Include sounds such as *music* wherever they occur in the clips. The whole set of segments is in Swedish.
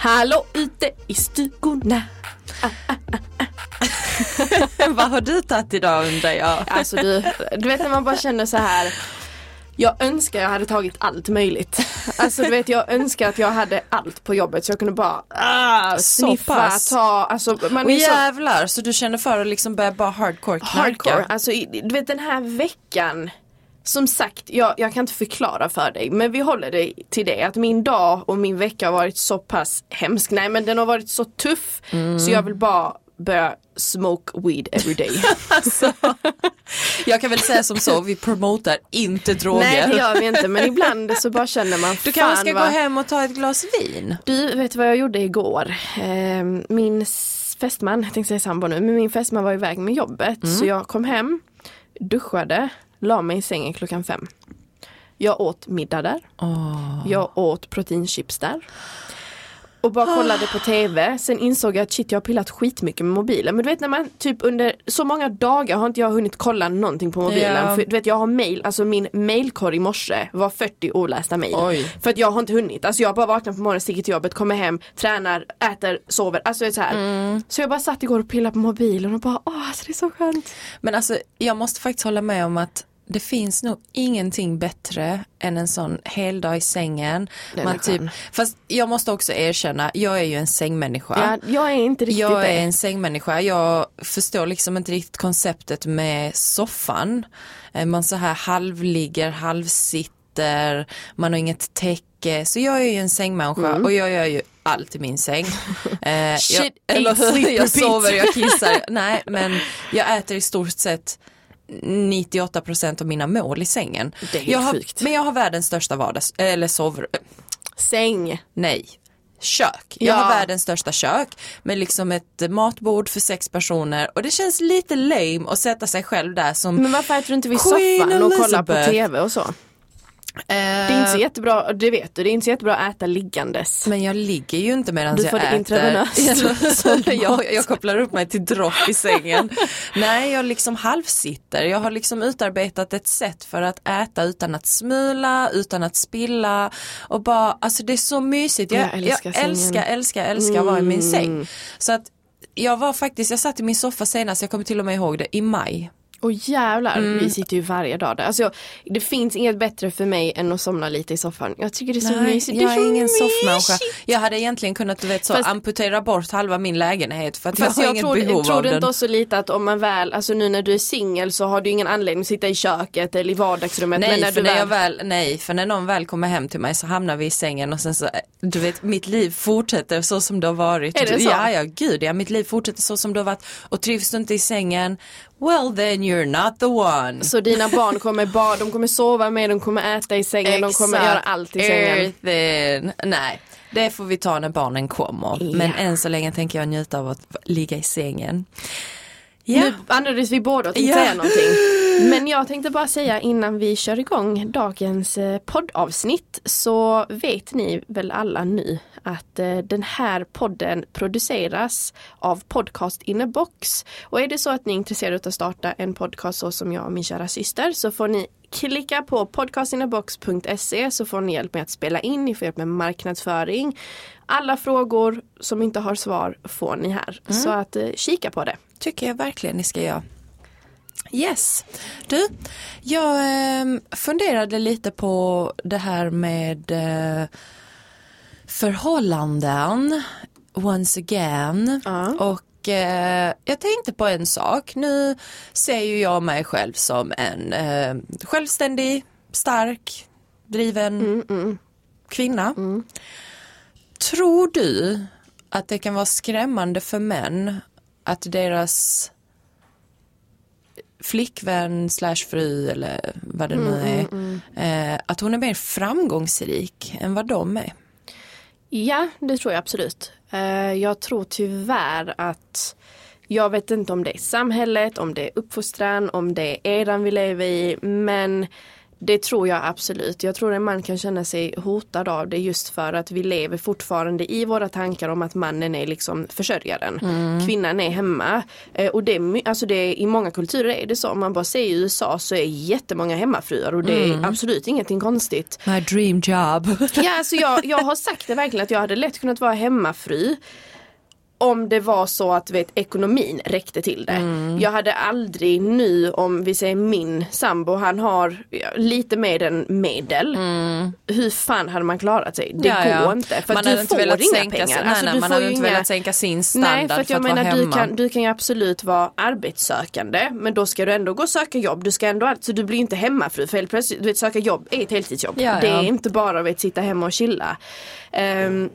Hallå ute i stugorna. *laughs* Vad har du tagit idag undrar jag? Alltså du, du vet när man bara känner så här. Jag önskar jag hade tagit allt möjligt. Alltså du vet jag önskar att jag hade allt på jobbet så jag kunde bara ah, Så sniffa, pass? ta, alltså man Och är så jävlar, så du känner för att liksom börja bara hardcore knarka? hardcore. Alltså du vet den här veckan som sagt, jag, jag kan inte förklara för dig men vi håller det till det att min dag och min vecka har varit så pass hemsk. Nej men den har varit så tuff så jag vill bara börja smoke weed every day. *laughs* Alltså, jag kan väl säga som så, vi promotar inte droger. Nej det gör vi inte men ibland så bara känner man du kanske ska vad... gå hem och ta ett glas vin? Du vet vad jag gjorde igår? Eh, min fästman, jag tänkte säga sambo nu, men min fästman var iväg med jobbet Mm. så jag kom hem, duschade, la mig i sängen klockan fem. Jag åt middag där. Jag åt proteinchips där. Och bara kollade på TV. Sen insåg jag att shit jag har pillat skitmycket med mobilen. Men du vet när man typ under så många dagar har inte jag hunnit kolla någonting på mobilen. Ja. För, du vet jag har mail, alltså min mailkorg i morse var 40 olästa mail. Oj. För att jag har inte hunnit. Alltså jag bara vaknar på morgonen, sticker till jobbet, kommer hem, tränar, äter, sover. Alltså så här. Mm. Så jag bara satt igår och pillade på mobilen och bara åh alltså det är så skönt. Men alltså jag måste faktiskt hålla med om att det finns nog ingenting bättre än en sån hel dag i sängen. Man typ, skön. fast jag måste också erkänna, jag är ju en sängmänniska. Ja, jag är inte riktigt Jag det. är en sängmänniska, jag förstår liksom inte riktigt konceptet med soffan. Man så här halvligger, halvsitter, man har inget täcke. Så jag är ju en sängmänniska och jag gör ju allt i min säng. *laughs* Eh, jag, Shit, eller sleep, hur? Jag sover, jag kissar. Nej men jag äter i stort sett 98% av mina mål i sängen. Det är helt jag har, sjukt. Men jag har världens största vardags, eller sovrum, Säng. nej, kök. Jag Ja. har världens största kök med liksom ett matbord för sex personer och det känns lite lame att sätta sig själv där som Men varför äter du inte vid Queen soffan och kollar på. TV och så? Det är inte så jättebra, det vet du, det är inte så jättebra att äta liggandes. men jag ligger ju inte medan Du jag får det äter. intravenöst. *laughs* *laughs* jag, jag kopplar upp mig till dropp i sängen. Nej, jag liksom halvsitter. Jag har liksom utarbetat ett sätt för att äta utan att smula, utan att spilla och bara, alltså det är så mysigt. Jag, Jag jag älskar älskar, sängen. älskar, älskar, att vara i min Mm. säng. Så att jag var faktiskt, jag satt i min soffa senast, jag kommer till och med ihåg det, i maj. Och jävlar, Mm. vi sitter ju varje dag där. Alltså, jag, det finns inget bättre för mig än att somna lite i soffan. Jag tycker det är så Nej, mysigt. jag är är ingen soffmänniska. Jag hade egentligen kunnat du vet, så, Fast- amputera bort halva min lägenhet för att jag har jag inget tror, behov tror av du den. inte också lite att om man väl, alltså nu när du är singel så har du ingen anledning att sitta i köket eller i vardagsrummet. Nej, men när för när väl, jag väl, nej, för när någon väl kommer hem till mig så hamnar vi i sängen och sen så, du vet, mitt liv fortsätter så som det har varit. Är det så? Ja, ja, gud, ja, mitt liv fortsätter så som det har varit och trivs du inte i sängen, well then you're not the one. Så dina barn kommer bara, de kommer sova med, de kommer äta i sängen, de kommer Exakt. göra allt i sängen. Everything. Nej, det får vi ta när barnen kommer. Men Ja. än så länge tänker jag njuta av att ligga i sängen. Ja. Nu andades vi båda och tänkte Ja. säga någonting. *laughs* Men jag tänkte bara säga innan vi kör igång dagens eh, poddavsnitt så vet ni väl alla nu att eh, den här podden produceras av Podcast in a box. Och är det så att ni är intresserade av att starta en podcast så som jag och min kära syster så får ni klicka på podcastinabox.se så får ni hjälp med att spela in, ni får hjälp med marknadsföring. Alla frågor som inte har svar får ni här. Så att eh, kika på det. tycker jag verkligen ni ska göra. Yes. Du, jag eh, funderade lite på det här med eh, förhållanden once again. Ja. Och eh, jag tänkte på en sak. Nu ser ju jag mig själv som en eh, självständig, stark, driven kvinna. Tror du att det kan vara skrämmande för män att deras flickvän slash fru eller vad det nu är, eh, att hon är mer framgångsrik än vad de är? Ja, det tror jag absolut. Eh, jag tror tyvärr att jag vet inte om det är samhället, om det är uppfostran, om det är eran vi lever i, men det tror jag absolut. Jag tror en man kan känna sig hotad av det just för att vi lever fortfarande i våra tankar om att mannen är liksom försörjaren. Mm. Kvinnan är hemma. Eh, och det, alltså det, i många kulturer är det så. Om man bara ser i USA så är jättemånga hemmafruar och det mm. är absolut ingenting konstigt. My dream job. ja, alltså jag, jag har sagt det verkligen att jag hade lätt kunnat vara hemmafru om det var så att vet, ekonomin räckte till det. Mm. Jag hade aldrig nu om vi säger min sambo, han har lite mer än medel. Mm. Hur fan hade man klarat sig? Det ja, går ja. inte. För man du får inga sänka, pengar. Nej, alltså, nej, man hade inte inga... velat sänka sin standard nej, för, att, för att menar, vara hemma. Du kan, du kan ju absolut vara arbetssökande men då ska du ändå gå och söka jobb. Du ska ändå, alltså, du blir inte hemmafru för helt plötsligt, du vet söka jobb är ett heltidsjobb. Ja, det är inte bara att sitta hemma och chilla. Um,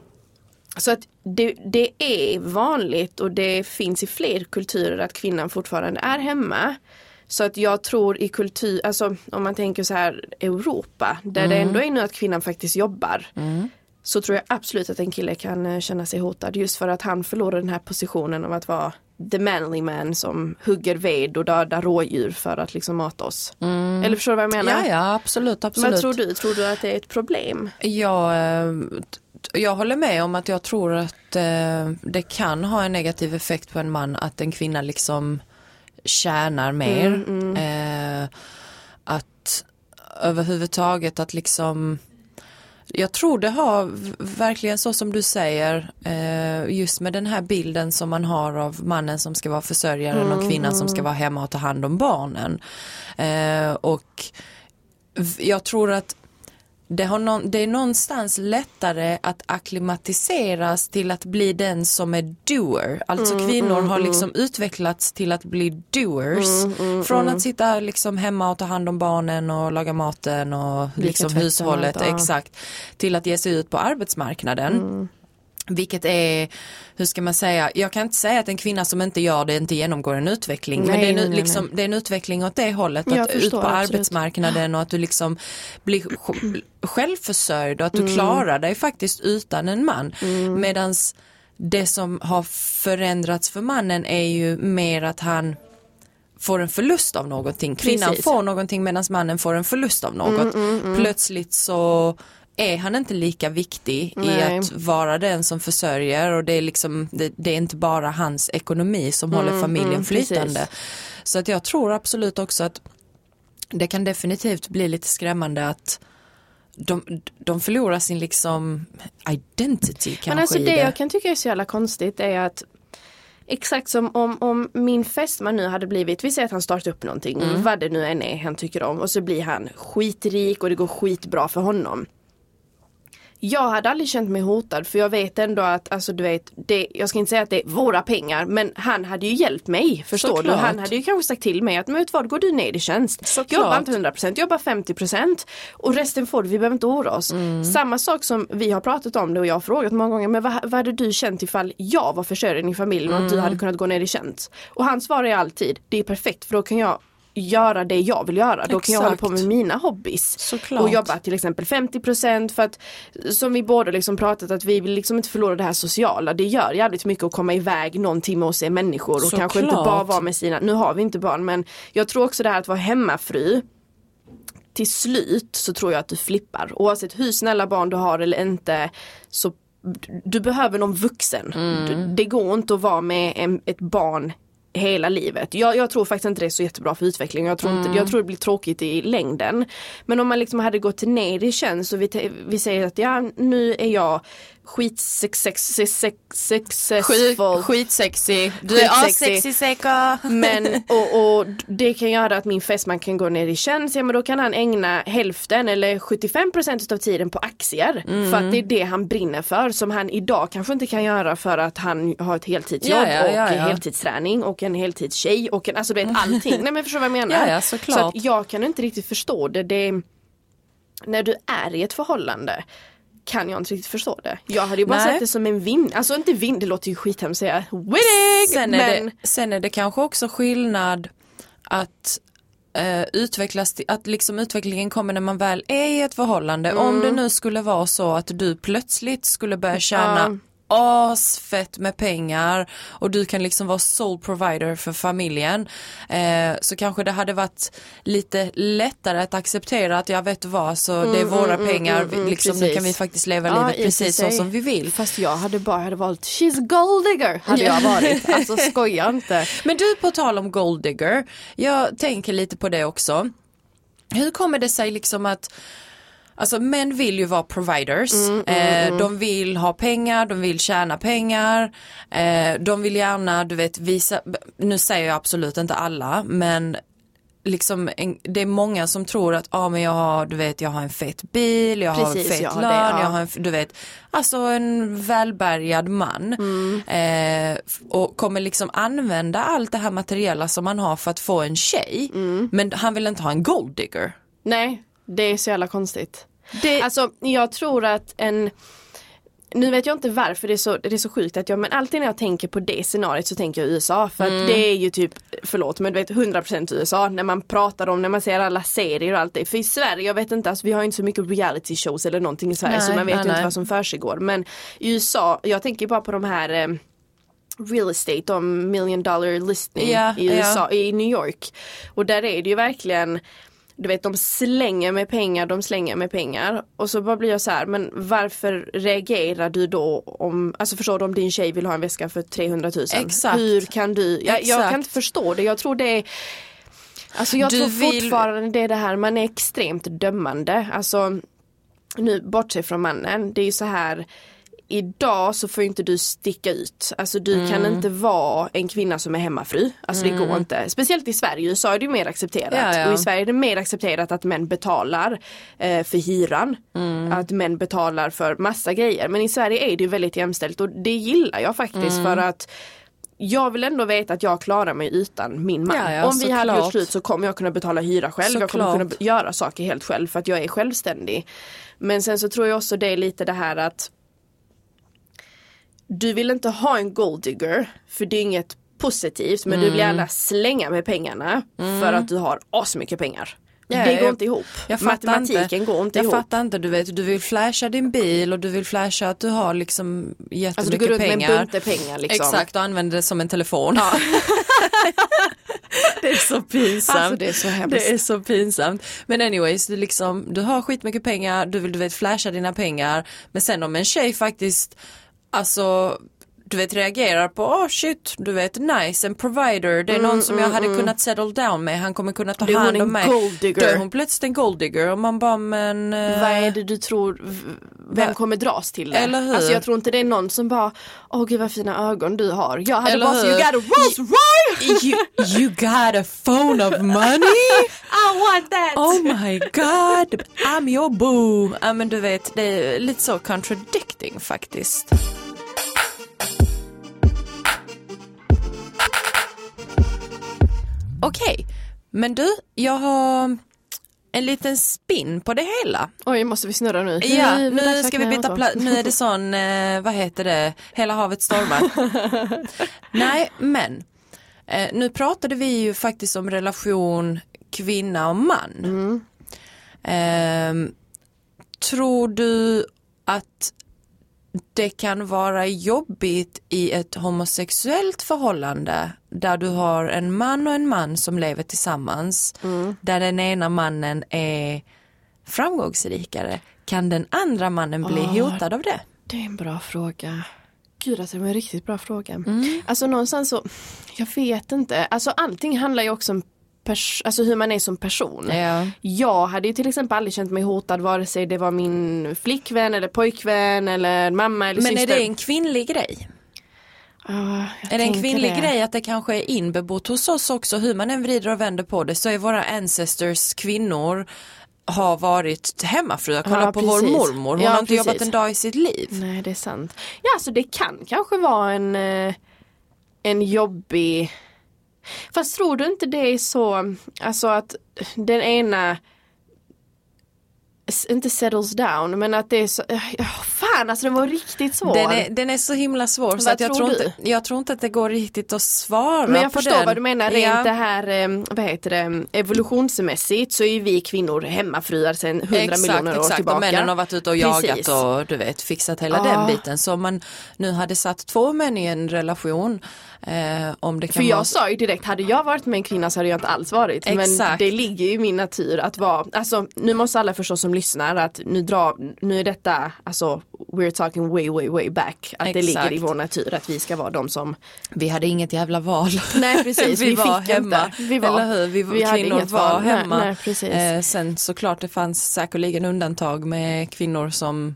så att det, det, är vanligt och det finns i fler kulturer att kvinnan fortfarande är hemma. Så att jag tror i kultur, alltså om man tänker så här Europa där mm. det ändå är nu att kvinnan faktiskt jobbar. Mm. Så tror jag absolut att en kille kan eh, känna sig hotad just för att han förlorar den här positionen av att vara the manly man som hugger ved och dödar rådjur för att liksom mata oss. Mm. Eller förstår du vad jag menar? Ja, ja absolut, absolut. Vad tror du? Tror du att det är ett problem? Ja, eh, jag håller med om att jag tror att eh, det kan ha en negativ effekt på en man att en kvinna liksom tjänar mer. Mm, mm. Eh, att överhuvudtaget att liksom jag tror det har verkligen så som du säger eh, just med den här bilden som man har av mannen som ska vara försörjaren mm, och kvinnan som ska mm. vara hemma och ta hand om barnen. Eh, och jag tror att det, någon, det är någonstans lättare att akklimatiseras till att bli den som är doer. Alltså mm, kvinnor mm, har mm. liksom utvecklats till att bli doers. Mm, mm, från att mm. sitta liksom hemma och ta hand om barnen och laga maten och liksom hushållet. Exakt. Till att ge sig ut på arbetsmarknaden. Vilket är, hur ska man säga, jag kan inte säga att en kvinna som inte gör det inte genomgår en utveckling. Nej, men det är, en, nej, liksom, nej. det är en utveckling åt det hållet, att förstår, ut på absolut. arbetsmarknaden och att du liksom blir självförsörjd och att du mm. klarar dig faktiskt utan en man. Mm. Medans det som har förändrats för mannen är ju mer att han får en förlust av någonting. Kvinnan Precis. får någonting medan mannen får en förlust av något. Mm, mm, mm. Plötsligt så är han inte lika viktig Nej. i att vara den som försörjer och det är liksom det, det är inte bara hans ekonomi som mm, håller familjen mm, flytande. Precis. Så att jag tror absolut också att det kan definitivt bli lite skrämmande att de, de förlorar sin liksom identity kanske Men alltså det, det jag kan tycka är så jävla konstigt är att Exakt som om, om min fästman nu hade blivit, vi säger att han startar upp någonting, mm. vad det nu än är han tycker om och så blir han skitrik och det går skitbra för honom jag hade aldrig känt mig hotad för jag vet ändå att, alltså du vet, det, jag ska inte säga att det är våra pengar men han hade ju hjälpt mig, förstår Såklart. du? Han hade ju kanske sagt till mig att, men vet vad, går du ner i tjänst. Såklart. Jobba inte 100%, jobba 50% och resten får du, vi behöver inte oroa oss. Mm. Samma sak som vi har pratat om det och jag har frågat många gånger, men vad, vad hade du känt ifall jag var försörjaren i familjen och mm. att du mm. hade kunnat gå ner i tjänst? Och hans svar är alltid, det är perfekt för då kan jag göra det jag vill göra. Då kan jag hålla på med mina hobbys. Såklart. Och jobba till exempel 50% för att som vi båda liksom pratat att vi vill liksom inte förlora det här sociala. Det gör jävligt mycket att komma iväg någon timme och se människor och Såklart. kanske inte bara vara med sina, nu har vi inte barn men jag tror också det här att vara hemmafru till slut så tror jag att du flippar. Oavsett hur snälla barn du har eller inte så du behöver någon vuxen. Mm. Det går inte att vara med en, ett barn hela livet. Jag, jag, tror faktiskt inte det är så jättebra för utvecklingen. Jag tror, inte, mm. jag tror det blir tråkigt i längden. Men om man liksom hade gått ner i tjänst och vi, vi säger att ja nu är jag skitsexuell. Skitsexig. Du är sexig säker. *laughs* Men och, och det kan göra att min fästman kan gå ner i tjänst. Ja men då kan han ägna hälften eller 75% av tiden på aktier. Mm. För att det är det han brinner för som han idag kanske inte kan göra för att han har ett heltidsjobb ja, ja, ja, och heltidsträning och en heltidstjej och en, alltså du vet allting. Nej men förstår vad jag menar? *laughs* Ja, så jag kan inte riktigt förstå det. det när du är i ett förhållande kan jag inte riktigt förstå det. Jag hade ju bara Nej. sett det som en vind, alltså inte vind, det låter ju skithemskt att säga winning! Sen är, men... det, sen är det kanske också skillnad att uh, utvecklas, att liksom utvecklingen kommer när man väl är i ett förhållande. Mm. Om det nu skulle vara så att du plötsligt skulle börja tjäna asfett med pengar och du kan liksom vara sole provider för familjen eh, så kanske det hade varit lite lättare att acceptera att jag vet vad så det är Mm, våra mm, pengar, mm, mm, liksom, nu precis. kan vi faktiskt leva Ja, livet precis så som vi vill. Fast jag hade bara hade valt She's gold digger hade jag varit. Alltså skoja inte. *laughs* Men du på tal om gold digger, jag tänker lite på det också. Hur kommer det sig liksom att Alltså män vill ju vara providers, Mm, eh, de vill ha pengar, de vill tjäna pengar, eh, de vill gärna, du vet, visa, nu säger jag absolut inte alla, men liksom en, det är många som tror att, ah, men jag har, du vet, jag har en fet bil, jag har Precis, en fet jag har lön, det, ja. jag har en, du vet, alltså en välbärgad man. Mm. Eh, och kommer liksom använda allt det här materiella som man har för att få en tjej, Mm. men han vill inte ha en gold digger. Nej, det är så jävla konstigt. Det, Alltså jag tror att en nu vet jag inte varför det är så, det är så sjukt att jag, men alltid när jag tänker på det scenariot så tänker jag USA för Mm. att det är ju typ, förlåt men du vet 100% USA när man pratar om, när man ser alla serier och allt det. För i Sverige, jag vet inte, alltså, vi har inte så mycket reality shows eller någonting i Sverige Nej, så man vet nej, ju inte nej. vad som försiggår. Men i USA, jag tänker bara på de här eh, real estate, om million dollar listing Ja, i. USA, i New York. Och där är det ju verkligen du vet de slänger med pengar, de slänger med pengar. Och så bara blir jag så här, men varför reagerar du då om, alltså förstår du om din tjej vill ha en väska för 300 000? Exakt. Hur kan du, jag, jag kan inte förstå det, jag tror det är Alltså jag Du tror vill- fortfarande det är det här, man är extremt dömande. Alltså nu bortsett från mannen, det är ju så här Idag så får inte du sticka ut. Alltså du Mm. kan inte vara en kvinna som är hemmafru. Alltså det går inte. Speciellt i Sverige, i USA är det ju mer accepterat. Ja, ja. Och i Sverige är det mer accepterat att män betalar eh, för hyran. Mm. Att män betalar för massa grejer. Men i Sverige är det ju väldigt jämställt och det gillar jag faktiskt Mm. för att jag vill ändå veta att jag klarar mig utan min man. Ja, ja, Om vi hade gjort slut så kommer jag kunna betala hyra själv. Jag kommer Såklart. kunna göra saker helt själv för att jag är självständig. Men sen så tror jag också det är lite det här att du vill inte ha en gold digger för det är inget positivt men du vill Mm. gärna slänga med pengarna för att du har asmycket pengar. Ja, det går jag- inte ihop. Jag fattar Matematiken inte. går inte jag ihop. fattar inte, du vet, du vill flasha din bil och du vill flasha att du har liksom jättemycket Alltså du går runt pengar. med en bunte pengar liksom. Exakt och använder det som en telefon. Ja. *laughs* det är så pinsamt. Alltså det är så hemskt. Det är så pinsamt. Men anyways, du, liksom, du har skitmycket pengar, du vill du vet flasha dina pengar. Men sen om en tjej faktiskt, alltså du vet reagerar på, oh shit, du vet nice, en provider, det är någon som jag hade kunnat settle down med, han kommer kunna ta Mm, hand om mig. gold digger. Då är hon plötsligt en gold digger och man bara men eh, Vad är det du tror, vem kommer dras till det? Eller hur? Alltså jag tror inte det är någon som bara, åh gud vad fina ögon du har. Jag hade Eller bara hur? you got a Rolls Royce! you, you got a phone of money? *laughs* I want that! Oh my god, I'm your boo. Ja men du vet, det är lite så contradicting faktiskt. Okej, men du, jag har en liten spin på det hela. Oj, måste vi snurra nu? Ja, nu dags ska vi byta plats, nu är det sån, eh, vad heter det, hela havet stormar. *laughs* Nej, men eh, nu pratade vi ju faktiskt om relation kvinna och man. Ehm, tror du att det kan vara jobbigt i ett homosexuellt förhållande där du har en man och en man som lever tillsammans där den ena mannen är framgångsrikare kan den andra mannen bli Ah. hotad av det? Det är en bra fråga. Gud alltså det var en riktigt bra fråga. Mm. Alltså någonstans så, jag vet inte. Alltså allting handlar ju också om pers- alltså hur man är som person. Ja. Jag hade ju till exempel aldrig känt mig hotad vare sig det var min flickvän eller pojkvän eller mamma eller Men är syster. det en kvinnlig grej? Jag Är det en kvinnlig det. grej att det kanske är inbebott hos oss också, hur man än vrider och vänder på det så är våra ancestors kvinnor har varit hemmafruar, kolla Ja, på vår mormor, hon Ja, har inte precis. jobbat en dag i sitt liv. Nej det är sant. Ja alltså det kan kanske vara en eh, en jobbig Fast tror du inte det är så Alltså att den ena inte settles down men att det är så, ja fan alltså den var riktigt svår. Den är, den är så himla svår så Vad att jag, tror du? inte, jag tror inte att det går riktigt att svara Men jag på förstår den. vad du menar rent Ja. det här, eh, vad heter det, evolutionsmässigt så är vi kvinnor hemmafruar sedan hundra Exakt, miljoner år exakt. tillbaka. Och männen har varit ute och jagat Precis. och du vet fixat hela Ja. den biten. Så om man nu hade satt två män i en relation eh, om det kan För vara jag sa ju direkt, hade jag varit med en kvinna så hade jag inte alls varit. Men Exakt. det ligger ju i min natur att vara, alltså nu måste alla förstå som lyssnar att nu drar, nu är detta, alltså we're talking way way way back. Att det Exakt. ligger i vår natur att vi ska vara de som Vi hade inget jävla val. Nej precis, *laughs* vi, var fick hemma. inte. Vi var, Eller hur? Vi, vi hade kvinnor inget var val. Nej, hemma. nej, precis. eh, sen såklart det fanns säkerligen undantag med kvinnor som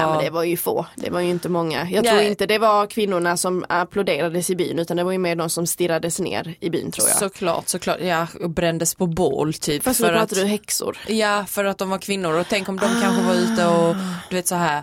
Ja men det var ju få, det var ju inte många. Jag tror Nej. inte det var kvinnorna som applåderades i byn utan det var ju mer de som stirrades ner i byn tror jag. Såklart, såklart, ja, och brändes på bål typ. Fast nu pratar att, du häxor. Ja, för att de var kvinnor och tänk om de kanske var ute och du vet så här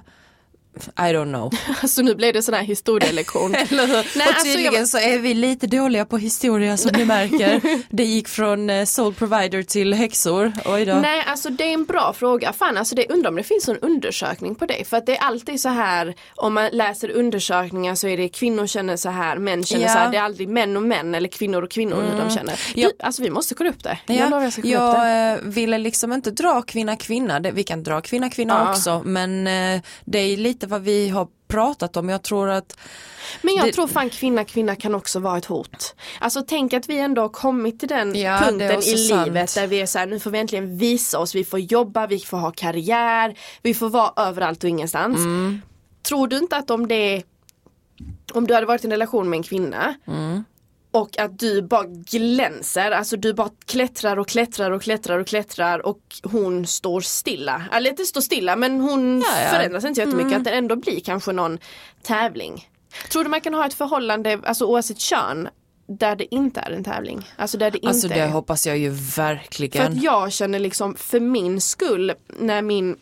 I don't know. *laughs* Alltså nu blev det sån här historielektion. *laughs* Eller hur? Nej, och alltså, tydligen jag- så är vi lite dåliga på historia som ni *laughs* märker. Det gick från eh, Soul Provider till häxor. Oj då. Nej alltså det är en bra fråga. Fan alltså det undrar om det finns en undersökning på det. För att det är alltid så här om man läser undersökningar så är det kvinnor känner så här, män känner Ja. så här. Det är aldrig män och män eller kvinnor och kvinnor hur de känner. Du, Ja. Alltså vi måste kolla upp det. Jag Ja, jag det. jag eh, ville liksom inte dra kvinna kvinna, det, vi kan dra kvinna kvinna Ja. också men eh, det är lite vad vi har pratat om. Jag tror att Men jag Det- tror fan kvinna kvinna kan också vara ett hot. Alltså tänk att vi ändå har kommit till den Ja, punkten i sant. livet där vi är så här, nu får vi äntligen visa oss, vi får jobba, vi får ha karriär, vi får vara överallt och ingenstans. Mm. Tror du inte att om det om du hade varit i en relation med en kvinna Mm. Och att du bara glänser, alltså du bara klättrar och klättrar och klättrar och klättrar och hon står stilla. Eller inte står stilla men hon Ja, ja. förändras inte jättemycket, att det ändå blir kanske någon tävling. Tror du man kan ha ett förhållande, alltså oavsett kön, där det inte är en tävling? Alltså där det Alltså inte det är. hoppas jag ju För verkligen. att jag känner liksom för min skull när min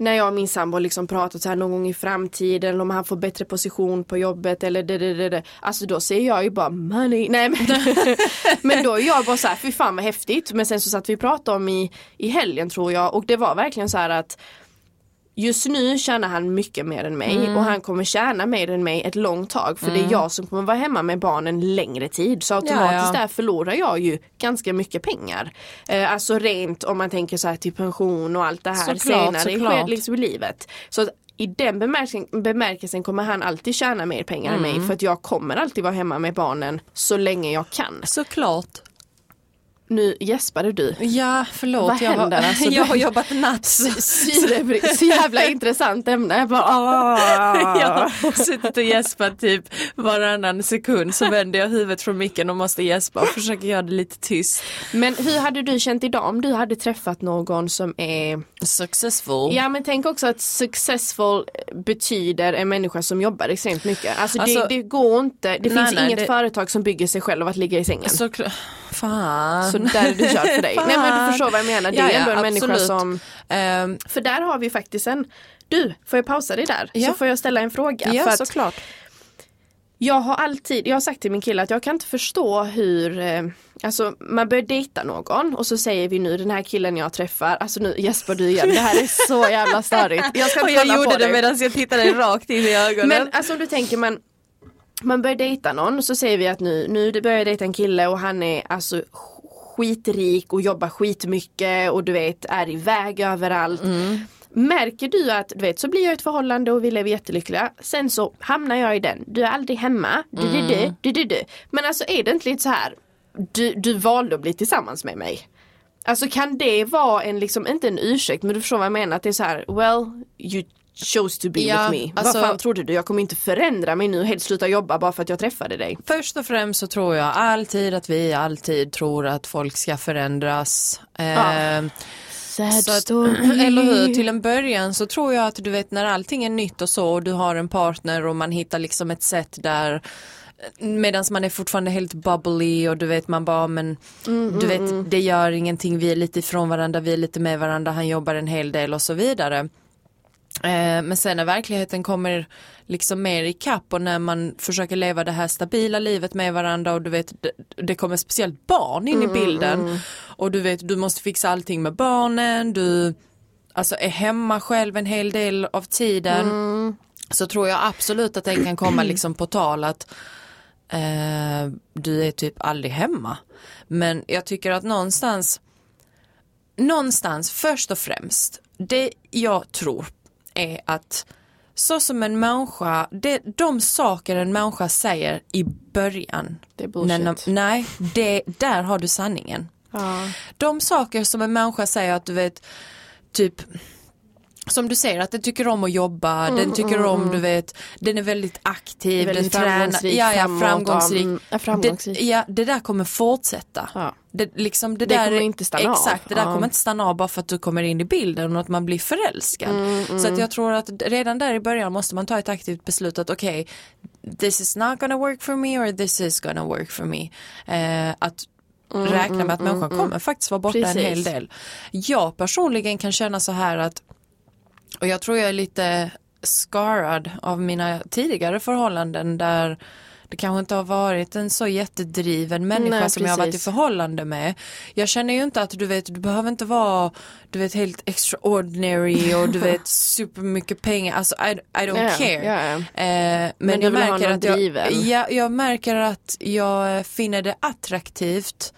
när jag och min sambo liksom pratat så här någon gång i framtiden eller om han får bättre position på jobbet eller det, det, det, det. Alltså då ser jag ju bara money. Nej men, *laughs* men då är jag bara så här, fy fan vad häftigt. Men sen så satt vi och pratade om i, i helgen tror jag och det var verkligen så här att Just nu tjänar han mycket mer än mig Mm. och han kommer tjäna mer än mig ett långt tag för det är jag som kommer vara hemma med barnen längre tid så automatiskt ja. där förlorar jag ju ganska mycket pengar. Eh, alltså rent om man tänker så här till pension och allt det här Såklart, senare såklart. liksom i livet. Så i den bemärkelsen, bemärkelsen kommer han alltid tjäna mer pengar än Mm. mig för att jag kommer alltid vara hemma med barnen så länge jag kan. Såklart. Nu gäspade du. Ja, förlåt. Vad jag, händer? har, Alltså, *laughs* jag har jobbat natt. *laughs* Så jävla *laughs* intressant ämne. Jag bara, ah. Jag har suttit och gäspat typ varannan sekund så vänder jag huvudet från micken och måste gäspa och försöker göra det lite tyst. Men hur hade du känt idag om du hade träffat någon som är Successful. Ja men tänk också att successful betyder en människa som jobbar extremt mycket. Alltså, Alltså- det, det går inte, det Nej, finns nej, inget det- företag som bygger sig själv av att ligga i sängen. Så, Såklart. Fan. där är du körd för dig. Nej men du förstår vad jag menar, det är ändå en människa absolut. som Ehm, För där har vi faktiskt en Du, får jag pausa dig där? Ja. Så får jag ställa en fråga. ja, att såklart. jag har alltid, jag har sagt till min kille att jag kan inte förstå hur eh, Alltså man börjar dejta någon och så säger vi nu den här killen jag träffar, alltså nu gäspar du igen, det här är så jävla störigt. *laughs* Jag ska Och jag gjorde det dig. medan jag tittade rakt in i ögonen. Men alltså om du tänker man man börjar dejta någon och så säger vi att nu, nu börjar jag dejta en kille och han är alltså skitrik och jobbar skitmycket och du vet är iväg överallt. Märker du att, du vet så blir jag i ett förhållande och vi lever jättelyckliga. Sen så hamnar jag i den, du är aldrig hemma, du, du, du, du, du, du. Men alltså är det inte lite så här, du, du valde att bli tillsammans med mig. Alltså kan det vara en, liksom, inte en ursäkt men du förstår vad jag menar, att det är så här, well you chose to be Ja, with me. alltså- vad fan trodde du? Jag kommer inte förändra mig nu, helt sluta jobba bara för att jag träffade dig. Först och främst så tror jag alltid att vi alltid tror att folk ska förändras. Sad Så att, eller hur, till en början så tror jag att du vet när allting är nytt och så och du har en partner och man hittar liksom ett sätt där Medan man är fortfarande helt bubbly och du vet man bara men du vet det gör ingenting, vi är lite ifrån varandra, vi är lite med varandra, han jobbar en hel del och så vidare. Eh, men sen när verkligheten kommer liksom mer i kapp och när man försöker leva det här stabila livet med varandra och du vet det, kommer speciellt barn in i bilden och du vet du måste fixa allting med barnen, du alltså är hemma själv en hel del av tiden Mm. så tror jag absolut att det kan komma liksom på tal att eh, du är typ aldrig hemma. Men jag tycker att någonstans, någonstans först och främst, det jag tror är att så som en människa, det, de saker en människa säger i början. Det är bullshit. när nej, det, där har du sanningen. Ja. De saker som en människa säger att du vet, typ som du säger att den tycker om att jobba, den tycker om, du vet, den är väldigt aktiv, Mm, Väldigt den tränar, framgångsrik, ja, ja, framgångsrik. mm, ja, framgångsrik. Det, ja, det där kommer fortsätta. Ja. Det, liksom, det, Det där, kommer inte stanna av. Exakt, det där Ja. kommer inte stanna av bara för att du kommer in i bilden och att man blir förälskad. Mm, Så att jag tror att redan där i början måste man ta ett aktivt beslut att okej, this is not gonna work for me or this is gonna work for me. Eh, att räkna med att människan kommer faktiskt vara borta Mm, Precis. en hel del. Jag personligen kan känna så här att, och jag tror jag är lite scarred av mina tidigare förhållanden där det kanske inte har varit en så jättedriven människa Nej, som jag har varit i förhållande med. Jag känner ju inte att du vet, du behöver inte vara du vet helt extraordinary och du vet *laughs* supermycket pengar, alltså I, I don't Ja, care. ja. Eh, men, du jag märker att jag, driven. ja, jag märker att jag finner det attraktivt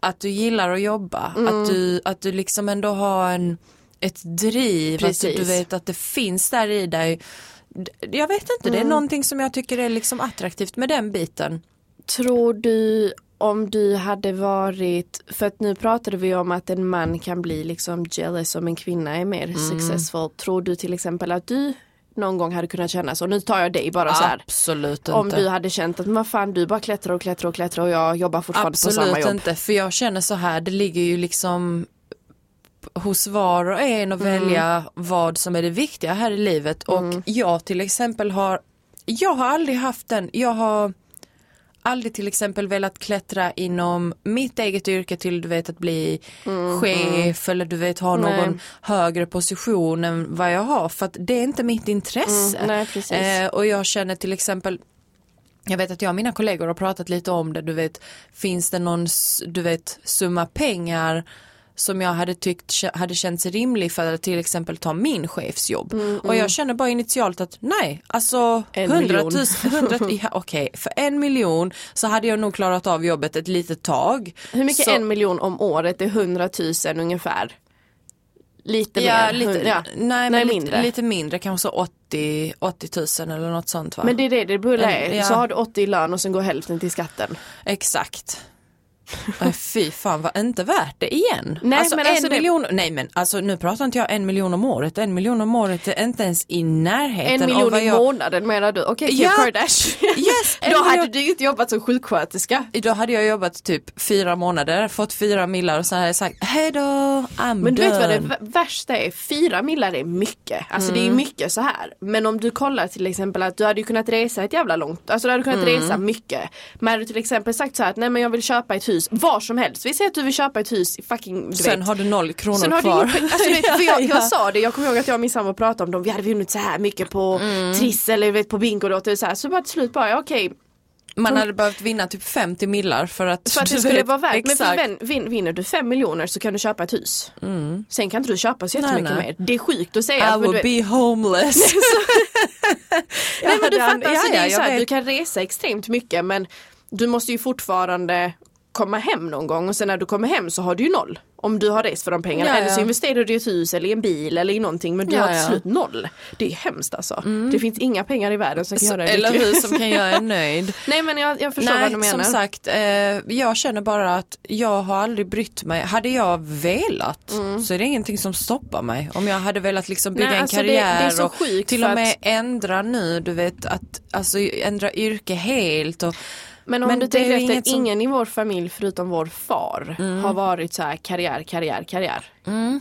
att du gillar att jobba, Mm. att, du, att du liksom ändå har en, ett driv, att du, Precis. du vet att det finns där i dig. Jag vet inte, Mm. det är någonting som jag tycker är liksom attraktivt med den biten. Tror du om du hade varit, för att nu pratade vi om att en man kan bli liksom jealous om en kvinna är mer Mm. successful. Tror du till exempel att du någon gång hade kunnat känna så, nu tar jag dig bara så här. Absolut inte. Om du hade känt att vad fan du bara klättrar och klättrar och klättrar och jag jobbar fortfarande på samma Absolut jobb. inte, för jag känner så här, det ligger ju liksom hos var och en att Mm. välja vad som är det viktiga här i livet och jag till exempel har, jag har aldrig haft den, jag har aldrig till exempel velat klättra inom mitt eget yrke till du vet att bli chef eller du vet ha någon Mm, Nej. högre position än vad jag har för att det är inte mitt intresse. Mm, nej. Eh, och jag känner till exempel jag vet att jag och mina kollegor har pratat lite om det, du vet, finns det någon, du vet, summa pengar som jag hade tyckt hade känts rimlig för att till exempel ta min chefsjobb. Och jag känner bara initialt att nej, alltså Mm, En 100 miljon. *laughs* 000, 100, ja, okej, för en miljon så hade jag nog klarat av jobbet ett litet tag. Hur mycket Så- en miljon om året är 100 000 ungefär? Lite Ja, mer? lite, ja. nej, Nej, lite, mindre. lite mindre, kanske så 80, 80 000 eller något sånt va? Men det är det det borde är. Ja. Så har du 80 i lön och sen går hälften till skatten. Exakt. Nej, *laughs* fy fan vad inte värt det igen. Nej, alltså men en alltså det- miljon, nej men alltså nu pratar inte jag en miljon om året, en miljon om året är inte ens i närheten En miljon i jag... månaden menar du? Okej, Kim Ja. Kardashian. Yes, *laughs* Då hade miljon- du inte jobbat som sjuksköterska. Då hade jag jobbat typ fyra månader, fått fyra millar och sen hade jag sagt hej då, I'm Men du vet vad det done. värsta är? Fyra millar är mycket. Alltså det är ju mycket så här. Men om du kollar till exempel att du hade ju kunnat resa ett jävla långt, alltså du hade kunnat resa mycket. Men hade du till exempel sagt så här att nej men jag vill köpa ett hus var som helst. Vi säger att du vill köpa ett hus i fucking, du Sen vet. har du noll kronor Sen har kvar. du alltså, du vet, för *laughs* jag, Ja, jag ja. sa det, jag kommer ihåg att jag och min sambo pratade om dem, vi hade vunnit så här mycket på Triss eller vet, på Bingolotto så här. Så bara till slut bara, okej, Man hade behövt vinna typ 50 millar för att, för att det skulle vet, vara värt. Men exakt. vin, vin, vinner du fem miljoner så kan du köpa ett hus. Sen kan inte du köpa så jättemycket nej. mer. Det är sjukt att säga. I men du will be homeless. *laughs* *laughs* Nej men du fattar, ja, så det är så här, du kan resa extremt mycket men du måste ju fortfarande komma hem någon gång och sen när du kommer hem så har du ju noll. Om du har rest för de pengarna. Ja, Eller så investerar du i ett hus eller i en bil eller i någonting men du Ja, har till slut noll. Det är hemskt alltså. Det finns inga pengar i världen som kan Så- göra dig Eller hur, som kan göra en *laughs* nöjd. Nej men jag, jag förstår vad Nej, du menar. som sagt, eh, jag känner bara att jag har aldrig brytt mig. Hade jag velat så är det ingenting som stoppar mig. Om jag hade velat liksom bygga Mm. Nej, en alltså det- karriär det så och till och med att- ändra nu, du vet, att alltså ändra yrke helt och Men om Men du det tänker efter, inget som- ingen i vår familj förutom vår far har varit så här karriär, karriär, karriär.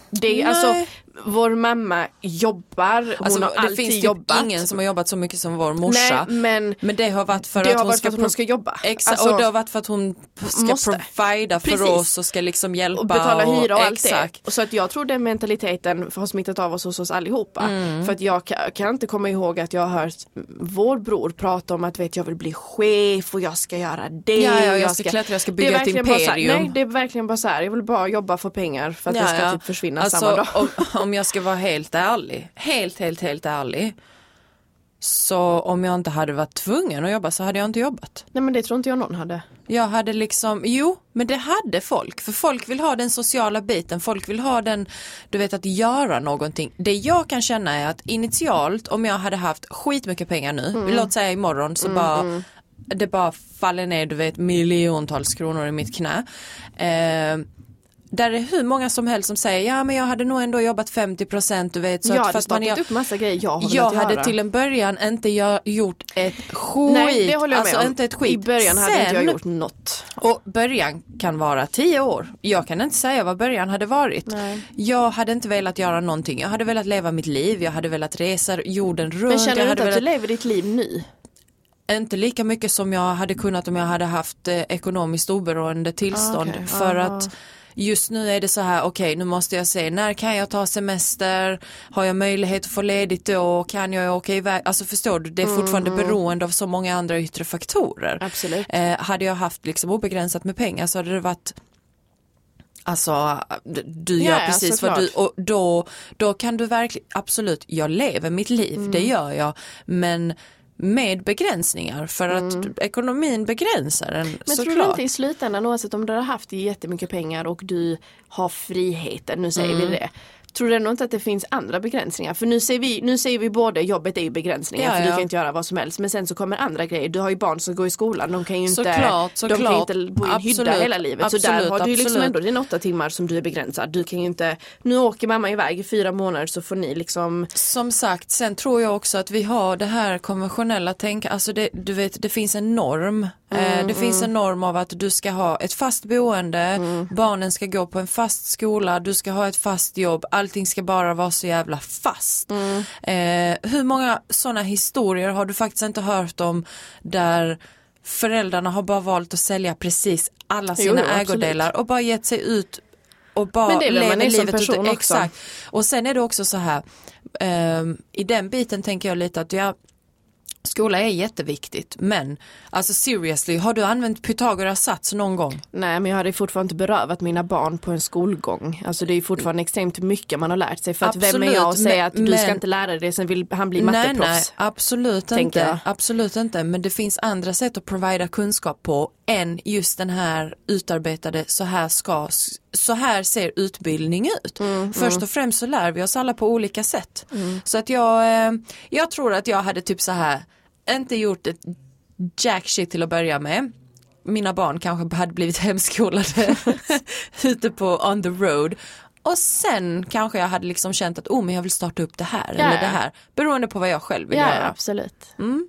Det är, alltså. Vår mamma jobbar, hon alltså, har det alltid finns typ jobbat. ingen som har jobbat så mycket som vår morsa. Nej, men Men det har varit för att har hon varit ska, för att hon ska jobba. Exakt, Alltså, och det har varit för att hon ska Måste. provida för Precis. oss och ska liksom hjälpa. och betala hyra och allt exakt. det. Så att jag tror den mentaliteten har smittat av oss hos oss allihopa. Mm. För att jag kan, kan inte komma ihåg att jag har hört vår bror prata om att vet, jag vill bli chef och jag ska göra det. Ja, ja, jag ska klättra, jag ska bygga ett så här, imperium. nej det är verkligen bara så här, jag vill bara jobba för pengar för att Ja, det ska ja. typ försvinna Alltså, samma dag. Om, om jag ska vara helt ärlig, helt, helt, helt ärlig. Så om jag inte hade varit tvungen att jobba så hade jag inte jobbat. Nej men det tror inte jag någon hade. Jag hade liksom, jo, men det hade folk. För folk vill ha den sociala biten, folk vill ha den, du vet att göra någonting. Det jag kan känna är att initialt, om jag hade haft skitmycket pengar nu, Mm. låt säga imorgon så bara, det bara faller ner, du vet, miljontals kronor i mitt knä. Eh, där är hur många som helst som säger, ja men jag hade nog ändå jobbat 50% du vet. Så jag att hade startat upp massa grejer jag har jag velat hade göra. till en början inte gör, gjort ett skit. Nej det håller jag alltså med om. inte ett skit. I början hade inte jag Sen- gjort något. och början kan vara tio år. Jag kan inte säga vad början hade varit. Nej. Jag hade inte velat göra någonting. Jag hade velat leva mitt liv. Jag hade velat resa jorden runt. Men känner jag du hade inte att du velat... lever ditt liv nu? Inte lika mycket som jag hade kunnat om jag hade haft eh, ekonomiskt oberoende tillstånd. Ah, okej. För Ah. att just nu är det så här, okej nu måste jag se när kan jag ta semester? Har jag möjlighet att få ledigt då? Kan jag åka iväg? Alltså förstår du, det är fortfarande beroende av så många andra yttre faktorer. Mm, Absolut. Eh, hade jag haft liksom obegränsat med pengar så hade det varit Alltså du gör Ja, precis vad du och då, då kan du verkligen, absolut jag lever mitt liv, Mm. det gör jag men med begränsningar för att ekonomin begränsar en Mm. Men tror du såklart. inte i slutändan oavsett om du har haft jättemycket pengar och du har friheten, nu säger Mm. vi det. Tror du ändå inte att det finns andra begränsningar? För nu säger vi, nu säger vi både jobbet är ju begränsningar Ja, för du kan inte göra vad som helst. Men sen så kommer andra grejer. Du har ju barn som går i skolan. De kan ju inte, Såklart, de kan såklart. inte bo i en hydda Absolut, hela livet. så där absolut, har du ju liksom absolut. ändå dina åtta timmar som du är begränsad. Du kan ju inte, nu åker mamma iväg i fyra månader så får ni liksom Som sagt, sen tror jag också att vi har det här konventionella tänk, alltså det, du vet det finns en norm. Eh, det finns en norm av att du ska ha ett fast boende, barnen ska gå på en fast skola, du ska ha ett fast jobb, allting ska bara vara så jävla fast. Eh, hur många sådana historier har du faktiskt inte hört om där föräldrarna har bara valt att sälja precis alla sina jo, ägodelar och bara gett sig ut och bara Men det man lever är som livet person också. Exakt. Och sen är det också så här, ehm, i den biten tänker jag lite att ja, skola är jätteviktigt men alltså seriously, har du använt Pythagoras sats någon gång? Nej men jag hade fortfarande inte berövat mina barn på en skolgång. Alltså det är fortfarande extremt mycket man har lärt sig. För att vem är Absolut, jag att säga men- att du ska men- inte lära dig det sen vill han bli Nej, nej, matteproffs. absolut tänker jag. inte. Absolut inte. Men det finns andra sätt att provida kunskap på än just den här utarbetade, så här ska, så här ser utbildning ut. Mm, Först och främst så lär vi oss alla på olika sätt. Så att jag, eh, jag tror att jag hade typ så här, inte gjort ett jack shit till att börja med. Mina barn kanske hade blivit *laughs* hemskolade *laughs* ute på on the road. Och sen kanske jag hade liksom känt att oh men jag vill starta upp det här Ja, eller det här. Beroende på vad jag själv vill Ja, göra. absolut. Mm.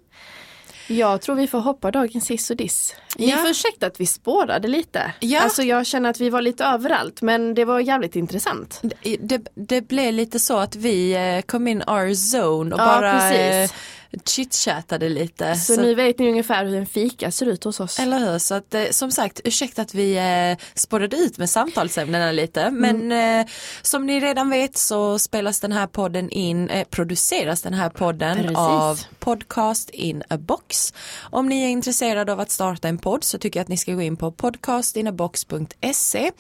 Jag tror vi får hoppa dagens hiss och diss. Ni Ja. får ursäkta att vi spårade lite. Ja. Alltså jag känner att vi var lite överallt men det var jävligt intressant. Det, det, det blev lite så att vi eh, kom in our zone och Ja, bara precis. Chitchattade lite. Så, nu vet ni ungefär hur en fika ser ut hos oss. Eller hur, så att eh, som sagt ursäkta att vi eh, spårade ut med samtalsämnena lite Mm. men eh, som ni redan vet så spelas den här podden in, eh, produceras den här podden Precis. av Podcast in a box. Om ni är intresserade av att starta en podd så tycker jag att ni ska gå in på podcastinabox.se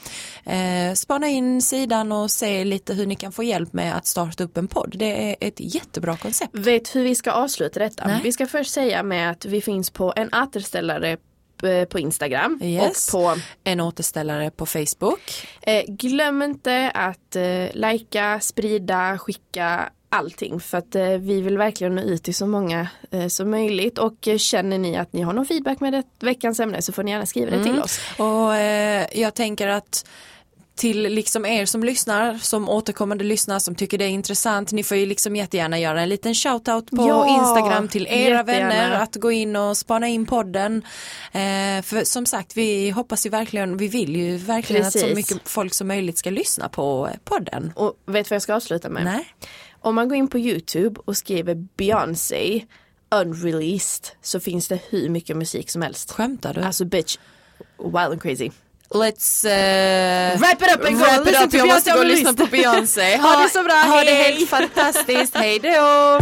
eh, spana in sidan och se lite hur ni kan få hjälp med att starta upp en podd. Det är ett jättebra koncept. Vet hur vi ska avsluta detta? Nej. Vi ska först säga med att vi finns på en återställare eh, på Instagram Yes. och på En återställare på Facebook. eh, glöm inte att eh, lajka, sprida, skicka allting för att eh, vi vill verkligen nå ut till så många eh, som möjligt och eh, känner ni att ni har någon feedback med det, veckans ämne så får ni gärna skriva det till oss. Och eh, jag tänker att till liksom er som lyssnar, som återkommande lyssnar, som tycker det är intressant, ni får ju liksom jättegärna göra en liten shoutout på Ja, Instagram till era jättegärna. vänner att gå in och spana in podden. Eh, för som sagt, vi hoppas ju verkligen, vi vill ju verkligen att så Precis. mycket folk som möjligt ska lyssna på podden. Och vet vad jag ska avsluta med? Nej. Om man går in på Youtube och skriver Beyoncé unreleased så finns det hur mycket musik som helst. Skämtar du? Alltså bitch, wild and crazy. Let's uh, wrap it up and go! Listen up. Jag måste gå och lyssna på Beyoncé. Ha, ha det så bra. Ha hej. det helt fantastiskt. Hej då.